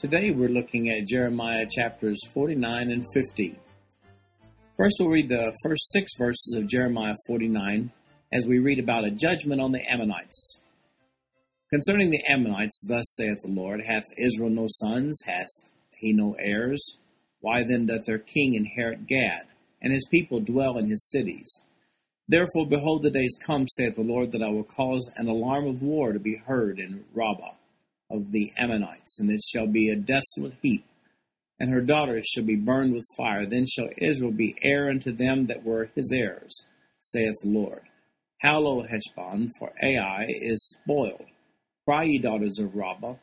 Today we're looking at Jeremiah chapters 49 and 50. First, we'll read the first six verses of Jeremiah 49 as we read about a judgment on the Ammonites. Concerning the Ammonites, thus saith the Lord, Hath Israel no sons? Hath he no heirs? Why then doth their king inherit Gad, and his people dwell in his cities? Therefore, behold, the days come, saith the Lord, that I will cause an alarm of war to be heard in Rabbah of the Ammonites, and it shall be a desolate heap, and her daughters shall be burned with fire. Then shall Israel be heir unto them that were his heirs, saith the Lord. Howl, O Heshbon, for Ai is spoiled. Cry, ye daughters of Rabbah,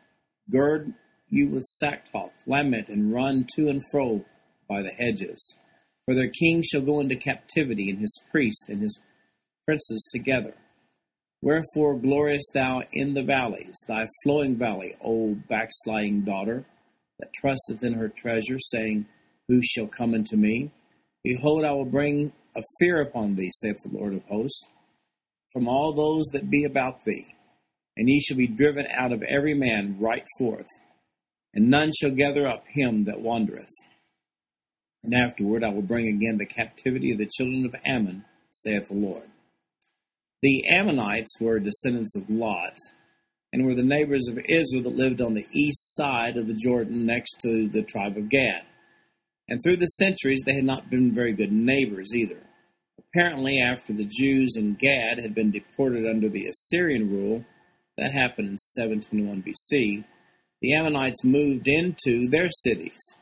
gird you with sackcloth, lament, and run to and fro by the hedges. For their king shall go into captivity, and his priest and his princes together. Wherefore gloriest thou in the valleys, thy flowing valley, O backsliding daughter, that trusteth in her treasure, saying, Who shall come unto me? Behold, I will bring a fear upon thee, saith the Lord of hosts, from all those that be about thee, and ye shall be driven out of every man right forth, and none shall gather up him that wandereth. And afterward I will bring again the captivity of the children of Ammon, saith the Lord. The Ammonites were descendants of Lot, and were the neighbors of Israel that lived on the east side of the Jordan next to the tribe of Gad. And through the centuries, they had not been very good neighbors either. Apparently, after the Jews in Gad had been deported under the Assyrian rule, that happened in 721 BC, the Ammonites moved into their cities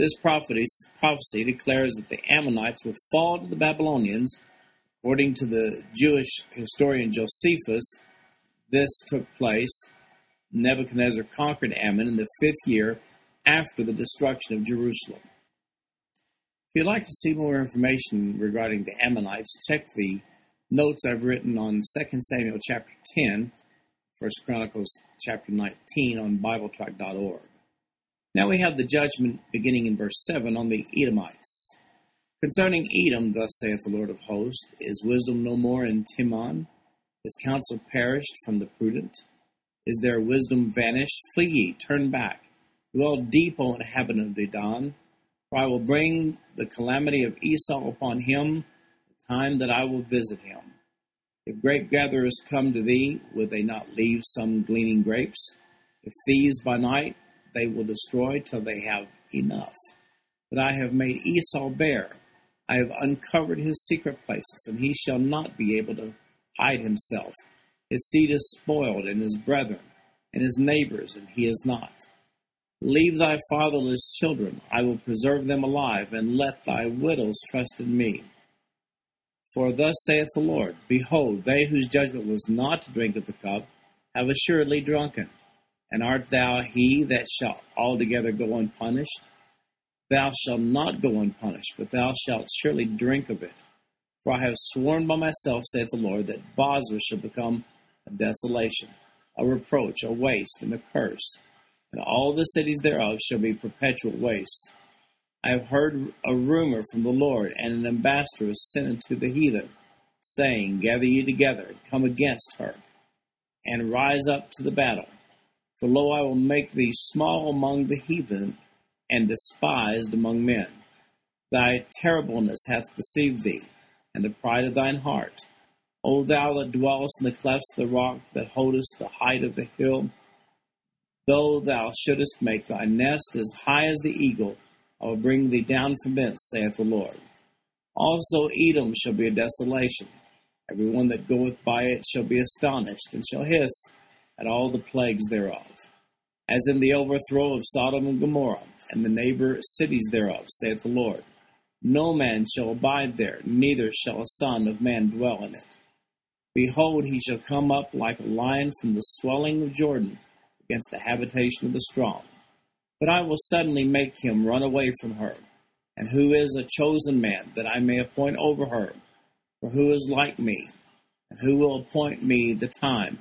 this prophecy declares that the Ammonites will fall to the Babylonians. According to the Jewish historian Josephus, this took place. Nebuchadnezzar conquered Ammon in the fifth year after the destruction of Jerusalem. If you'd like to see more information regarding the Ammonites, check the notes I've written on 2 Samuel chapter 10, 1 Chronicles chapter 19 on BibleTrack.org. Now we have the judgment beginning in verse 7 on the Edomites. Concerning Edom, thus saith the Lord of hosts, Is wisdom no more in Teman? Is counsel perished from the prudent? Is their wisdom vanished? Flee ye, turn back. Dwell deep, O inhabitant of Dedan, for I will bring the calamity of Esau upon him, the time that I will visit him. If grape gatherers come to thee, would they not leave some gleaning grapes? If thieves by night, they will destroy till they have enough. But I have made Esau bare. I have uncovered his secret places, and he shall not be able to hide himself. His seed is spoiled, and his brethren, and his neighbors, and he is not. Leave thy fatherless children, I will preserve them alive, and let thy widows trust in me. For thus saith the Lord Behold, they whose judgment was not to drink of the cup have assuredly drunken and art thou he that shall altogether go unpunished? Thou shalt not go unpunished, but thou shalt surely drink of it. For I have sworn by myself, saith the Lord, that Bozrah shall become a desolation, a reproach, a waste, and a curse, and all the cities thereof shall be perpetual waste. I have heard a rumor from the Lord, and an ambassador is sent unto the heathen, saying, Gather ye together, and come against her, and rise up to the battle. For lo, I will make thee small among the heathen, and despised among men. Thy terribleness hath deceived thee, and the pride of thine heart. O thou that dwellest in the clefts of the rock, that holdest the height of the hill, though thou shouldest make thy nest as high as the eagle, I will bring thee down from thence, saith the Lord. Also Edom shall be a desolation. Every one that goeth by it shall be astonished, and shall hiss at all the plagues thereof as in the overthrow of Sodom and Gomorrah, and the neighbor cities thereof, saith the Lord. No man shall abide there, neither shall a son of man dwell in it. Behold, he shall come up like a lion from the swelling of Jordan, against the habitation of the strong. But I will suddenly make him run away from her. And who is a chosen man that I may appoint over her? For who is like me? And who will appoint me the time?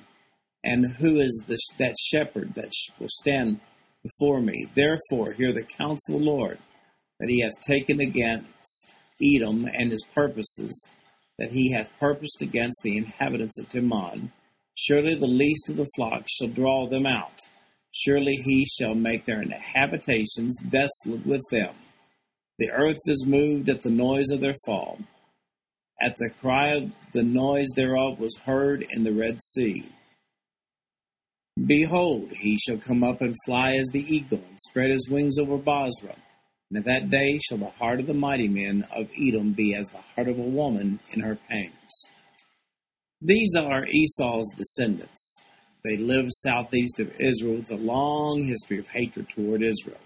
And who is this, that shepherd that will stand before me? Therefore, hear the counsel of the Lord, that he hath taken against Edom and his purposes, that he hath purposed against the inhabitants of Teman. Surely the least of the flock shall draw them out. Surely he shall make their habitations desolate with them. The earth is moved at the noise of their fall. At the cry of the noise thereof was heard in the Red Sea. Behold, he shall come up and fly as the eagle, and spread his wings over Bozrah. And at that day shall the heart of the mighty men of Edom be as the heart of a woman in her pangs. These are Esau's descendants. They lived southeast of Israel with a long history of hatred toward Israel.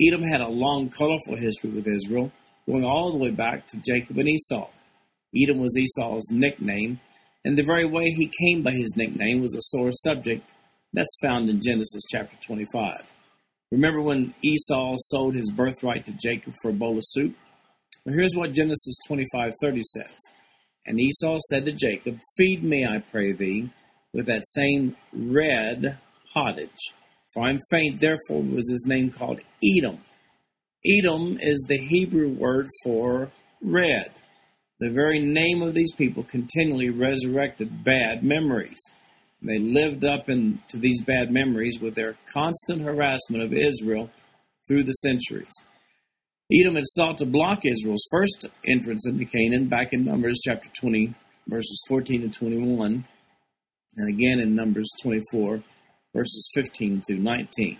Edom had a long, colorful history with Israel, going all the way back to Jacob and Esau. Edom was Esau's nickname, and the very way he came by his nickname was a sore subject that's found in Genesis chapter 25. Remember when Esau sold his birthright to Jacob for a bowl of soup? Well, here's what Genesis 25:30 says. And Esau said to Jacob, Feed me, I pray thee, with that same red pottage. For I'm faint, therefore was his name called Edom. Edom is the Hebrew word for red. The very name of these people continually resurrected bad memories. They lived up into these bad memories with their constant harassment of Israel through the centuries. Edom had sought to block Israel's first entrance into Canaan back in Numbers chapter 20, verses 14 to 21, and again in Numbers 24, verses 15 through 19.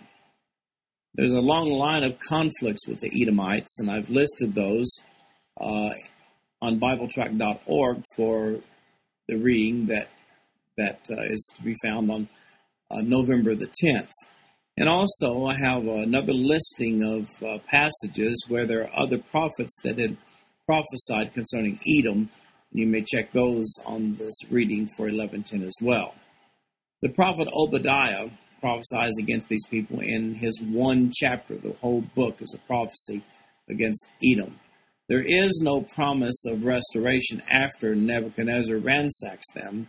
There's a long line of conflicts with the Edomites, and I've listed those uh, on BibleTrack.org for the reading that that uh, is to be found on uh, November the 10th. And also, I have another listing of uh, passages where there are other prophets that had prophesied concerning Edom. You may check those on this reading for 1110 as well. The prophet Obadiah prophesies against these people in his one chapter. The whole book is a prophecy against Edom. There is no promise of restoration after Nebuchadnezzar ransacks them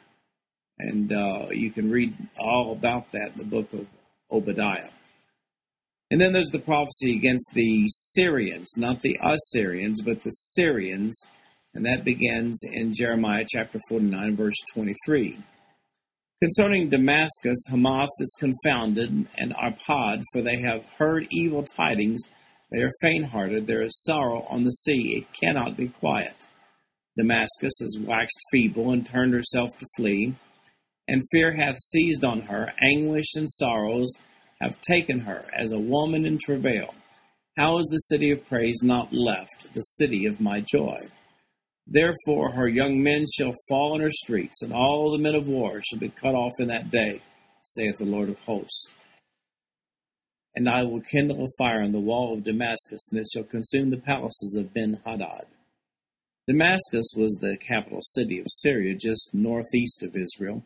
and uh, you can read all about that in the book of Obadiah. And then there's the prophecy against the Syrians, not the Assyrians, but the Syrians, and that begins in Jeremiah chapter 49, verse 23. Concerning Damascus, Hamath is confounded, and Arpad, for they have heard evil tidings. They are faint hearted. There is sorrow on the sea. It cannot be quiet. Damascus has waxed feeble and turned herself to flee and fear hath seized on her, anguish and sorrows have taken her, as a woman in travail. How is the city of praise not left, the city of my joy? Therefore her young men shall fall in her streets, and all the men of war shall be cut off in that day, saith the Lord of hosts. And I will kindle a fire on the wall of Damascus, and it shall consume the palaces of Ben Hadad. Damascus was the capital city of Syria, just northeast of Israel.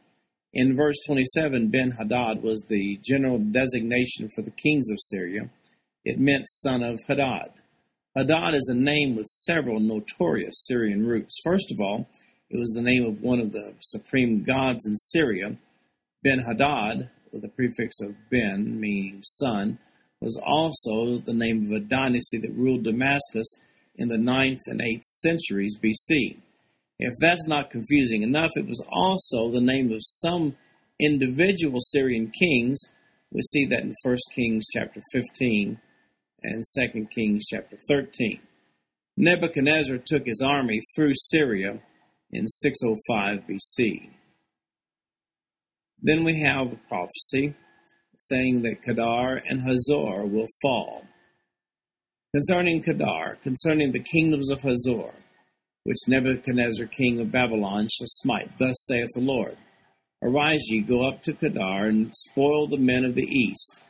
In verse 27, Ben Hadad was the general designation for the kings of Syria. It meant son of Hadad. Hadad is a name with several notorious Syrian roots. First of all, it was the name of one of the supreme gods in Syria. Ben Hadad, with the prefix of Ben, meaning son, was also the name of a dynasty that ruled Damascus in the 9th and 8th centuries BC. If that's not confusing enough, it was also the name of some individual Syrian kings. We see that in 1 Kings chapter 15 and 2 Kings chapter 13. Nebuchadnezzar took his army through Syria in 605 BC. Then we have a prophecy saying that Kedar and Hazor will fall. Concerning Kedar, concerning the kingdoms of Hazor, which Nebuchadnezzar king of Babylon shall smite. Thus saith the Lord Arise ye, go up to Kedar, and spoil the men of the east.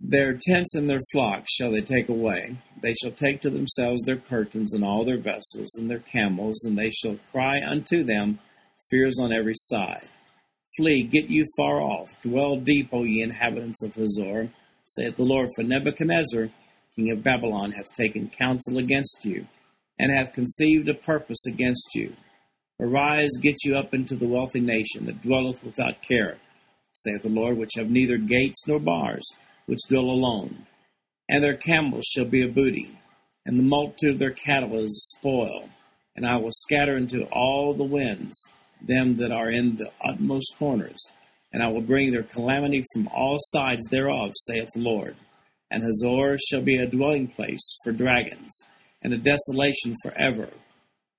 Their tents and their flocks shall they take away. They shall take to themselves their curtains and all their vessels and their camels, and they shall cry unto them fears on every side. Flee, get you far off. Dwell deep, O ye inhabitants of Hazor, saith the Lord. For Nebuchadnezzar, king of Babylon, hath taken counsel against you, and hath conceived a purpose against you. Arise, get you up into the wealthy nation that dwelleth without care, saith the Lord, which have neither gates nor bars, which dwell alone. And their camels shall be a booty, and the multitude of their cattle is a spoil. And I will scatter into all the winds them that are in the utmost corners, and I will bring their calamity from all sides thereof, saith the Lord. And Hazor shall be a dwelling place for dragons, and a desolation forever.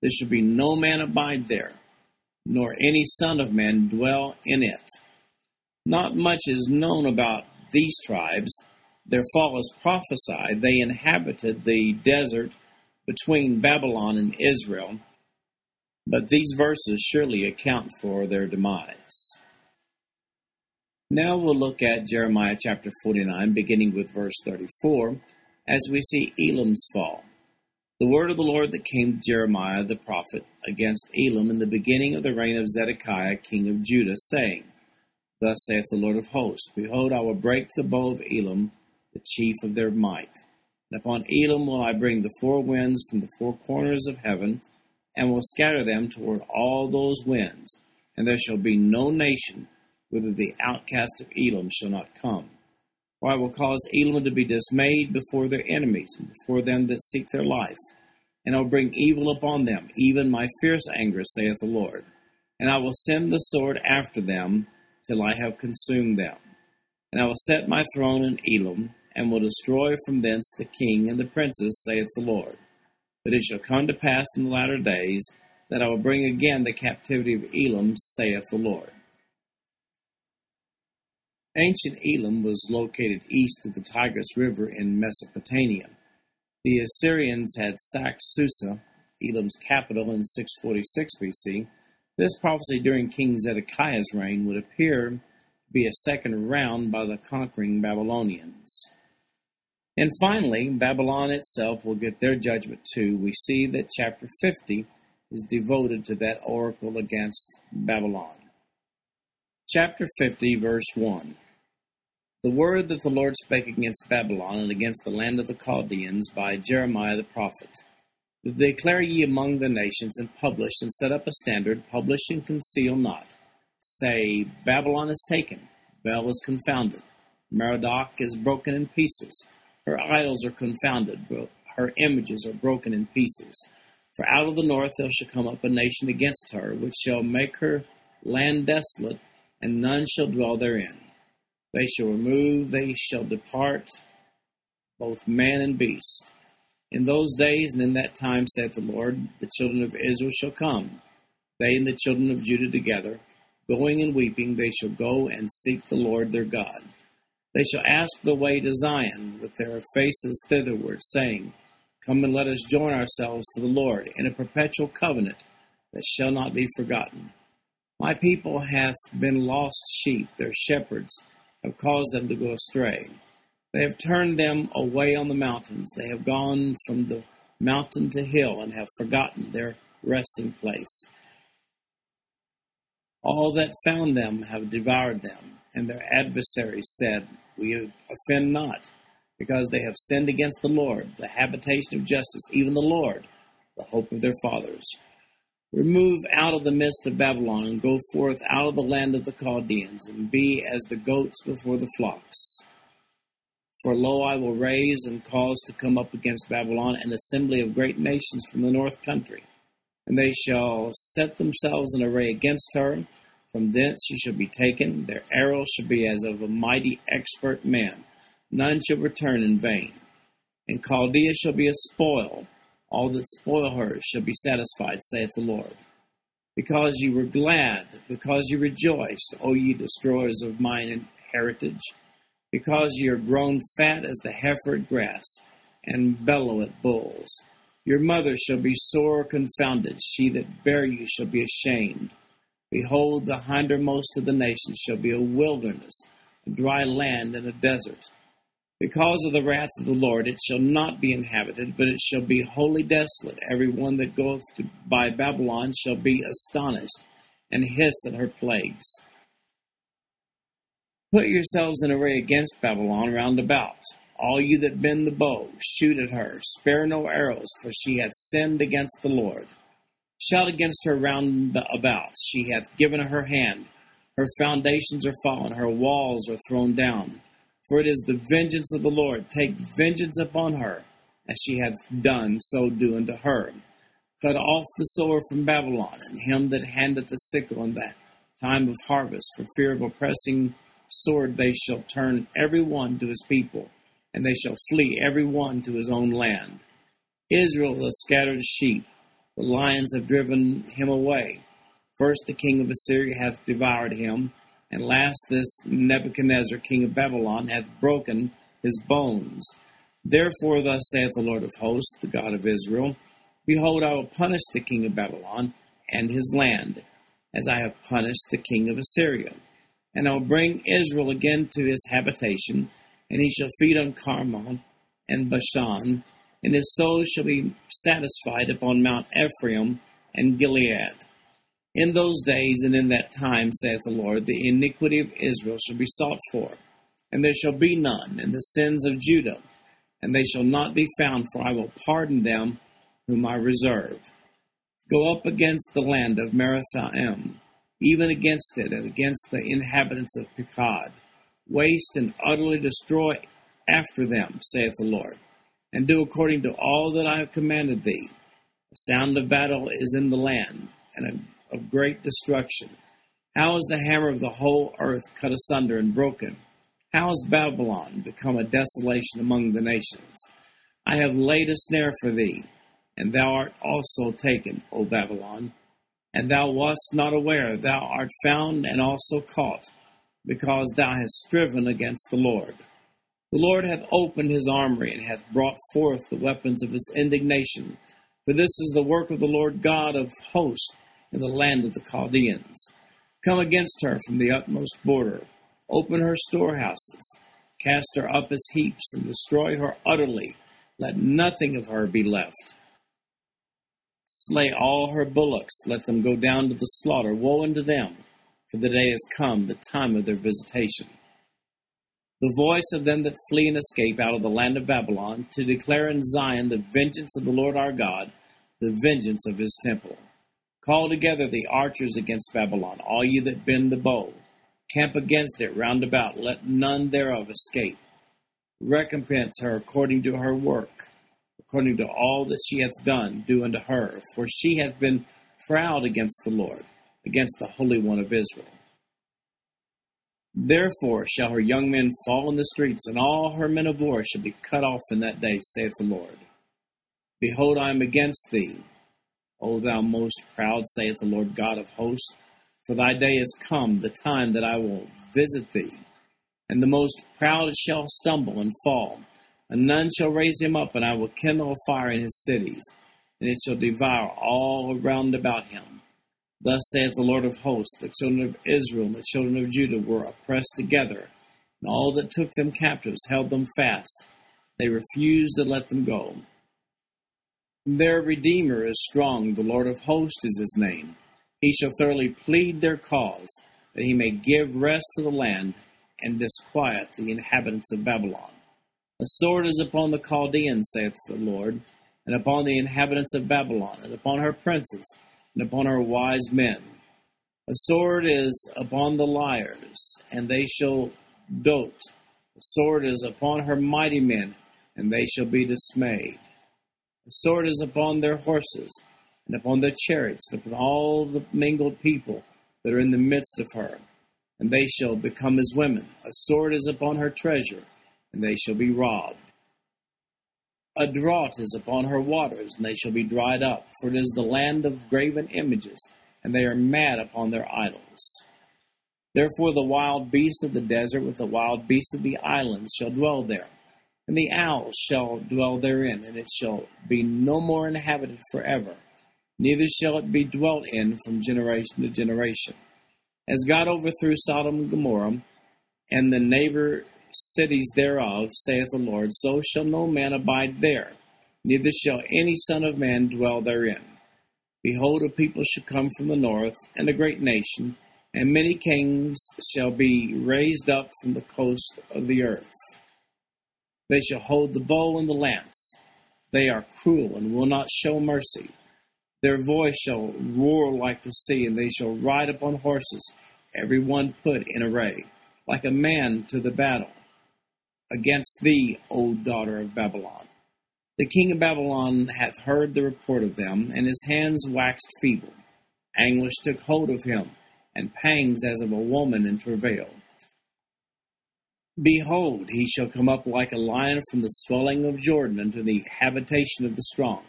There shall be no man abide there, nor any son of man dwell in it. Not much is known about these tribes. Their fall is prophesied. They inhabited the desert between Babylon and Israel but these verses surely account for their demise. Now we'll look at Jeremiah chapter 49, beginning with verse 34, as we see Elam's fall. The word of the Lord that came to Jeremiah the prophet against Elam in the beginning of the reign of Zedekiah king of Judah, saying, Thus saith the Lord of hosts, Behold, I will break the bow of Elam, the chief of their might. And upon Elam will I bring the four winds from the four corners of heaven, and will scatter them toward all those winds, and there shall be no nation whither the outcast of Elam shall not come. For I will cause Elam to be dismayed before their enemies, and before them that seek their life. And I will bring evil upon them, even my fierce anger, saith the Lord. And I will send the sword after them, till I have consumed them. And I will set my throne in Elam, and will destroy from thence the king and the princes, saith the Lord. But it shall come to pass in the latter days that I will bring again the captivity of Elam, saith the Lord. Ancient Elam was located east of the Tigris River in Mesopotamia. The Assyrians had sacked Susa, Elam's capital, in 646 BC. This prophecy during King Zedekiah's reign would appear to be a second round by the conquering Babylonians. And finally, Babylon itself will get their judgment too. We see that chapter 50 is devoted to that oracle against Babylon. Chapter 50, verse 1. The word that the Lord spake against Babylon and against the land of the Chaldeans by Jeremiah the prophet. Declare ye among the nations, and publish, and set up a standard, publish and conceal not. Say, Babylon is taken, Bel is confounded, Merodach is broken in pieces. Her idols are confounded, her images are broken in pieces. For out of the north there shall come up a nation against her, which shall make her land desolate, and none shall dwell therein. They shall remove, they shall depart, both man and beast. In those days and in that time, saith the Lord, the children of Israel shall come, they and the children of Judah together, going and weeping, they shall go and seek the Lord their God. They shall ask the way to Zion with their faces thitherward, saying, Come and let us join ourselves to the Lord in a perpetual covenant that shall not be forgotten. My people hath been lost sheep, their shepherds have caused them to go astray. They have turned them away on the mountains. They have gone from the mountain to hill and have forgotten their resting place. All that found them have devoured them and their adversaries said, We offend not, because they have sinned against the Lord, the habitation of justice, even the Lord, the hope of their fathers. Remove out of the midst of Babylon, and go forth out of the land of the Chaldeans, and be as the goats before the flocks. For lo, I will raise and cause to come up against Babylon an assembly of great nations from the north country, and they shall set themselves in array against her from thence you shall be taken. Their arrows shall be as of a mighty expert man. None shall return in vain. And Chaldea shall be a spoil. All that spoil her shall be satisfied, saith the Lord. Because ye were glad, because ye rejoiced, O ye destroyers of mine heritage, because ye are grown fat as the heifer at grass, and bellow at bulls. Your mother shall be sore confounded, she that bare you shall be ashamed. Behold, the hindermost of the nations shall be a wilderness, a dry land, and a desert. Because of the wrath of the Lord, it shall not be inhabited, but it shall be wholly desolate. Every one that goeth by Babylon shall be astonished, and hiss at her plagues. Put yourselves in array against Babylon round about. All you that bend the bow, shoot at her. Spare no arrows, for she hath sinned against the Lord. Shout against her round about. She hath given her hand. Her foundations are fallen, her walls are thrown down. For it is the vengeance of the Lord. Take vengeance upon her, as she hath done, so do unto her. Cut off the sword from Babylon, and him that handeth the sickle in the time of harvest, for fear of oppressing sword they shall turn every one to his people, and they shall flee every one to his own land. Israel is scattered sheep, the lions have driven him away. First the king of Assyria hath devoured him, and last this Nebuchadnezzar king of Babylon hath broken his bones. Therefore thus saith the Lord of hosts, the God of Israel, Behold, I will punish the king of Babylon and his land, as I have punished the king of Assyria and I will bring Israel again to his habitation, and he shall feed on Carmel and Bashan, and his soul shall be satisfied upon Mount Ephraim and Gilead. In those days and in that time, saith the Lord, the iniquity of Israel shall be sought for, and there shall be none, and the sins of Judah, and they shall not be found, for I will pardon them whom I reserve. Go up against the land of Merathaim, even against it and against the inhabitants of Pekod. Waste and utterly destroy after them, saith the Lord, and do according to all that I have commanded thee. The sound of battle is in the land, and of great destruction. How is the hammer of the whole earth cut asunder and broken? How has Babylon become a desolation among the nations? I have laid a snare for thee, and thou art also taken, O Babylon and thou wast not aware, thou art found and also caught, because thou hast striven against the Lord. The Lord hath opened his armory, and hath brought forth the weapons of his indignation. For this is the work of the Lord God of hosts in the land of the Chaldeans. Come against her from the utmost border, open her storehouses, cast her up as heaps, and destroy her utterly. Let nothing of her be left. Slay all her bullocks, let them go down to the slaughter. Woe unto them, for the day is come, the time of their visitation. The voice of them that flee and escape out of the land of Babylon, to declare in Zion the vengeance of the Lord our God, the vengeance of his temple. Call together the archers against Babylon, all ye that bend the bow. Camp against it round about, let none thereof escape. Recompense her according to her work according to all that she hath done, do unto her. For she hath been proud against the Lord, against the Holy One of Israel. Therefore shall her young men fall in the streets, and all her men of war shall be cut off in that day, saith the Lord. Behold, I am against thee, O thou most proud, saith the Lord God of hosts. For thy day is come, the time that I will visit thee, and the most proud shall stumble and fall and none shall raise him up, and I will kindle a fire in his cities, and it shall devour all round about him. Thus saith the Lord of hosts, the children of Israel and the children of Judah were oppressed together, and all that took them captives held them fast. They refused to let them go. Their Redeemer is strong, the Lord of hosts is his name. He shall thoroughly plead their cause, that he may give rest to the land and disquiet the inhabitants of Babylon. A sword is upon the Chaldeans, saith the Lord, and upon the inhabitants of Babylon, and upon her princes, and upon her wise men. A sword is upon the liars, and they shall dote. A sword is upon her mighty men, and they shall be dismayed. A sword is upon their horses, and upon their chariots, and upon all the mingled people that are in the midst of her, and they shall become as women. A sword is upon her treasure and they shall be robbed. A drought is upon her waters, and they shall be dried up, for it is the land of graven images, and they are mad upon their idols. Therefore the wild beast of the desert with the wild beasts of the islands shall dwell there, and the owls shall dwell therein, and it shall be no more inhabited forever, neither shall it be dwelt in from generation to generation. As God overthrew Sodom and Gomorrah, and the neighbor cities thereof, saith the Lord, so shall no man abide there, neither shall any son of man dwell therein. Behold, a people shall come from the north, and a great nation, and many kings shall be raised up from the coast of the earth. They shall hold the bow and the lance. They are cruel and will not show mercy. Their voice shall roar like the sea, and they shall ride upon horses, every one put in array, like a man to the battle, against thee, O daughter of Babylon. The king of Babylon hath heard the report of them, and his hands waxed feeble. Anguish took hold of him, and pangs as of a woman in travail. Behold, he shall come up like a lion from the swelling of Jordan unto the habitation of the strong.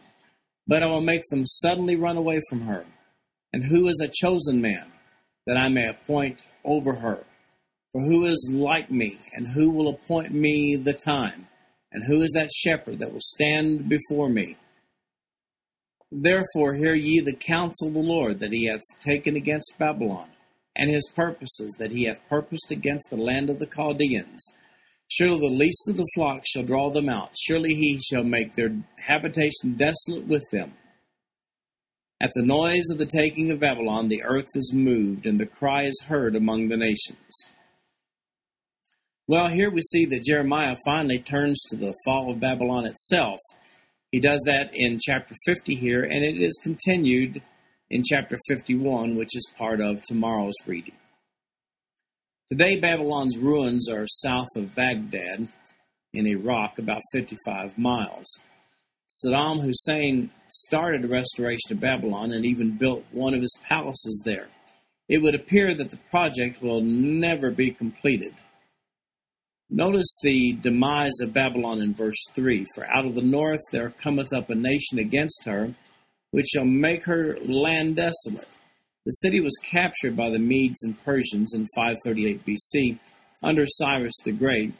But I will make them suddenly run away from her. And who is a chosen man, that I may appoint over her? For who is like me, and who will appoint me the time? And who is that shepherd that will stand before me? Therefore hear ye the counsel of the Lord that he hath taken against Babylon, and his purposes that he hath purposed against the land of the Chaldeans. Surely the least of the flock shall draw them out. Surely he shall make their habitation desolate with them. At the noise of the taking of Babylon, the earth is moved, and the cry is heard among the nations. Well, here we see that Jeremiah finally turns to the fall of Babylon itself. He does that in chapter 50 here, and it is continued in chapter 51, which is part of tomorrow's reading. Today, Babylon's ruins are south of Baghdad in Iraq, about 55 miles. Saddam Hussein started a restoration of Babylon and even built one of his palaces there. It would appear that the project will never be completed. Notice the demise of Babylon in verse 3 For out of the north there cometh up a nation against her, which shall make her land desolate. The city was captured by the Medes and Persians in 538 BC under Cyrus the Great,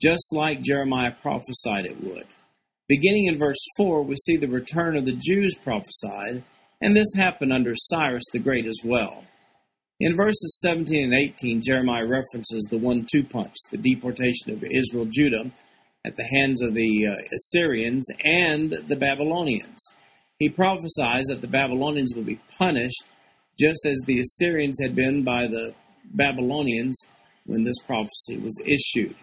just like Jeremiah prophesied it would. Beginning in verse 4, we see the return of the Jews prophesied, and this happened under Cyrus the Great as well. In verses 17 and 18, Jeremiah references the one two punch, the deportation of Israel Judah at the hands of the uh, Assyrians and the Babylonians. He prophesies that the Babylonians will be punished just as the Assyrians had been by the Babylonians when this prophecy was issued.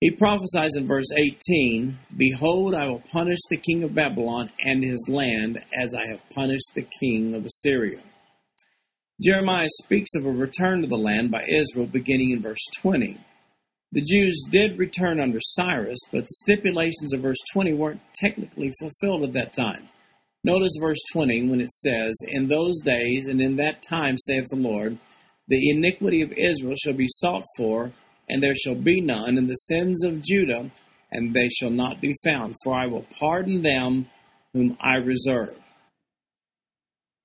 He prophesies in verse 18 Behold, I will punish the king of Babylon and his land as I have punished the king of Assyria. Jeremiah speaks of a return to the land by Israel beginning in verse 20. The Jews did return under Cyrus, but the stipulations of verse 20 weren't technically fulfilled at that time. Notice verse 20 when it says, In those days and in that time, saith the Lord, the iniquity of Israel shall be sought for, and there shall be none, and the sins of Judah, and they shall not be found, for I will pardon them whom I reserve.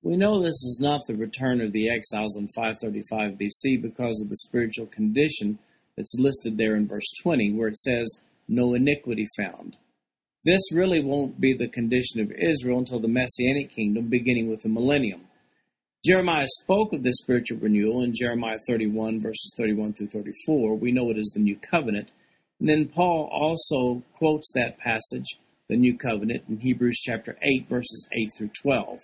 We know this is not the return of the exiles in 535 BC because of the spiritual condition that's listed there in verse 20, where it says, No iniquity found. This really won't be the condition of Israel until the Messianic kingdom, beginning with the millennium. Jeremiah spoke of this spiritual renewal in Jeremiah 31, verses 31 through 34. We know it is the new covenant. And then Paul also quotes that passage, the new covenant, in Hebrews chapter 8, verses 8 through 12.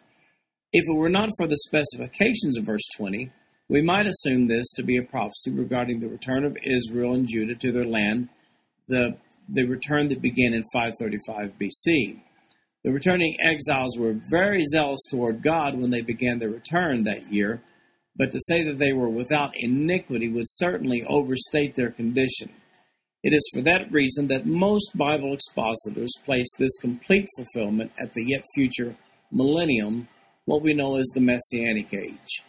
If it were not for the specifications of verse 20, we might assume this to be a prophecy regarding the return of Israel and Judah to their land, the, the return that began in 535 BC. The returning exiles were very zealous toward God when they began their return that year, but to say that they were without iniquity would certainly overstate their condition. It is for that reason that most Bible expositors place this complete fulfillment at the yet future millennium what we know as the Messianic age.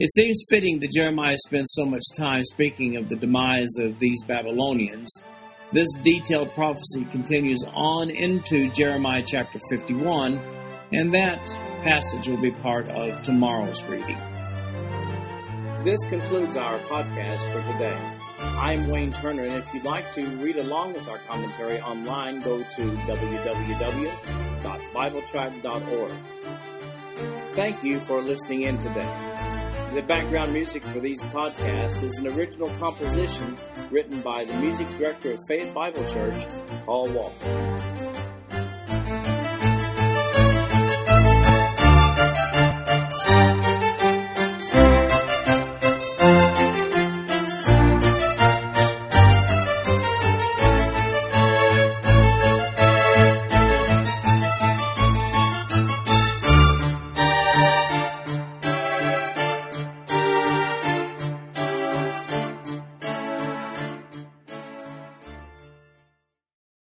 It seems fitting that Jeremiah spends so much time speaking of the demise of these Babylonians. This detailed prophecy continues on into Jeremiah chapter 51, and that passage will be part of tomorrow's reading. This concludes our podcast for today. I'm Wayne Turner, and if you'd like to read along with our commentary online, go to www.bibletrack.org. Thank you for listening in today. The background music for these podcasts is an original composition written by the music director of Fayette Bible Church, Paul Walker.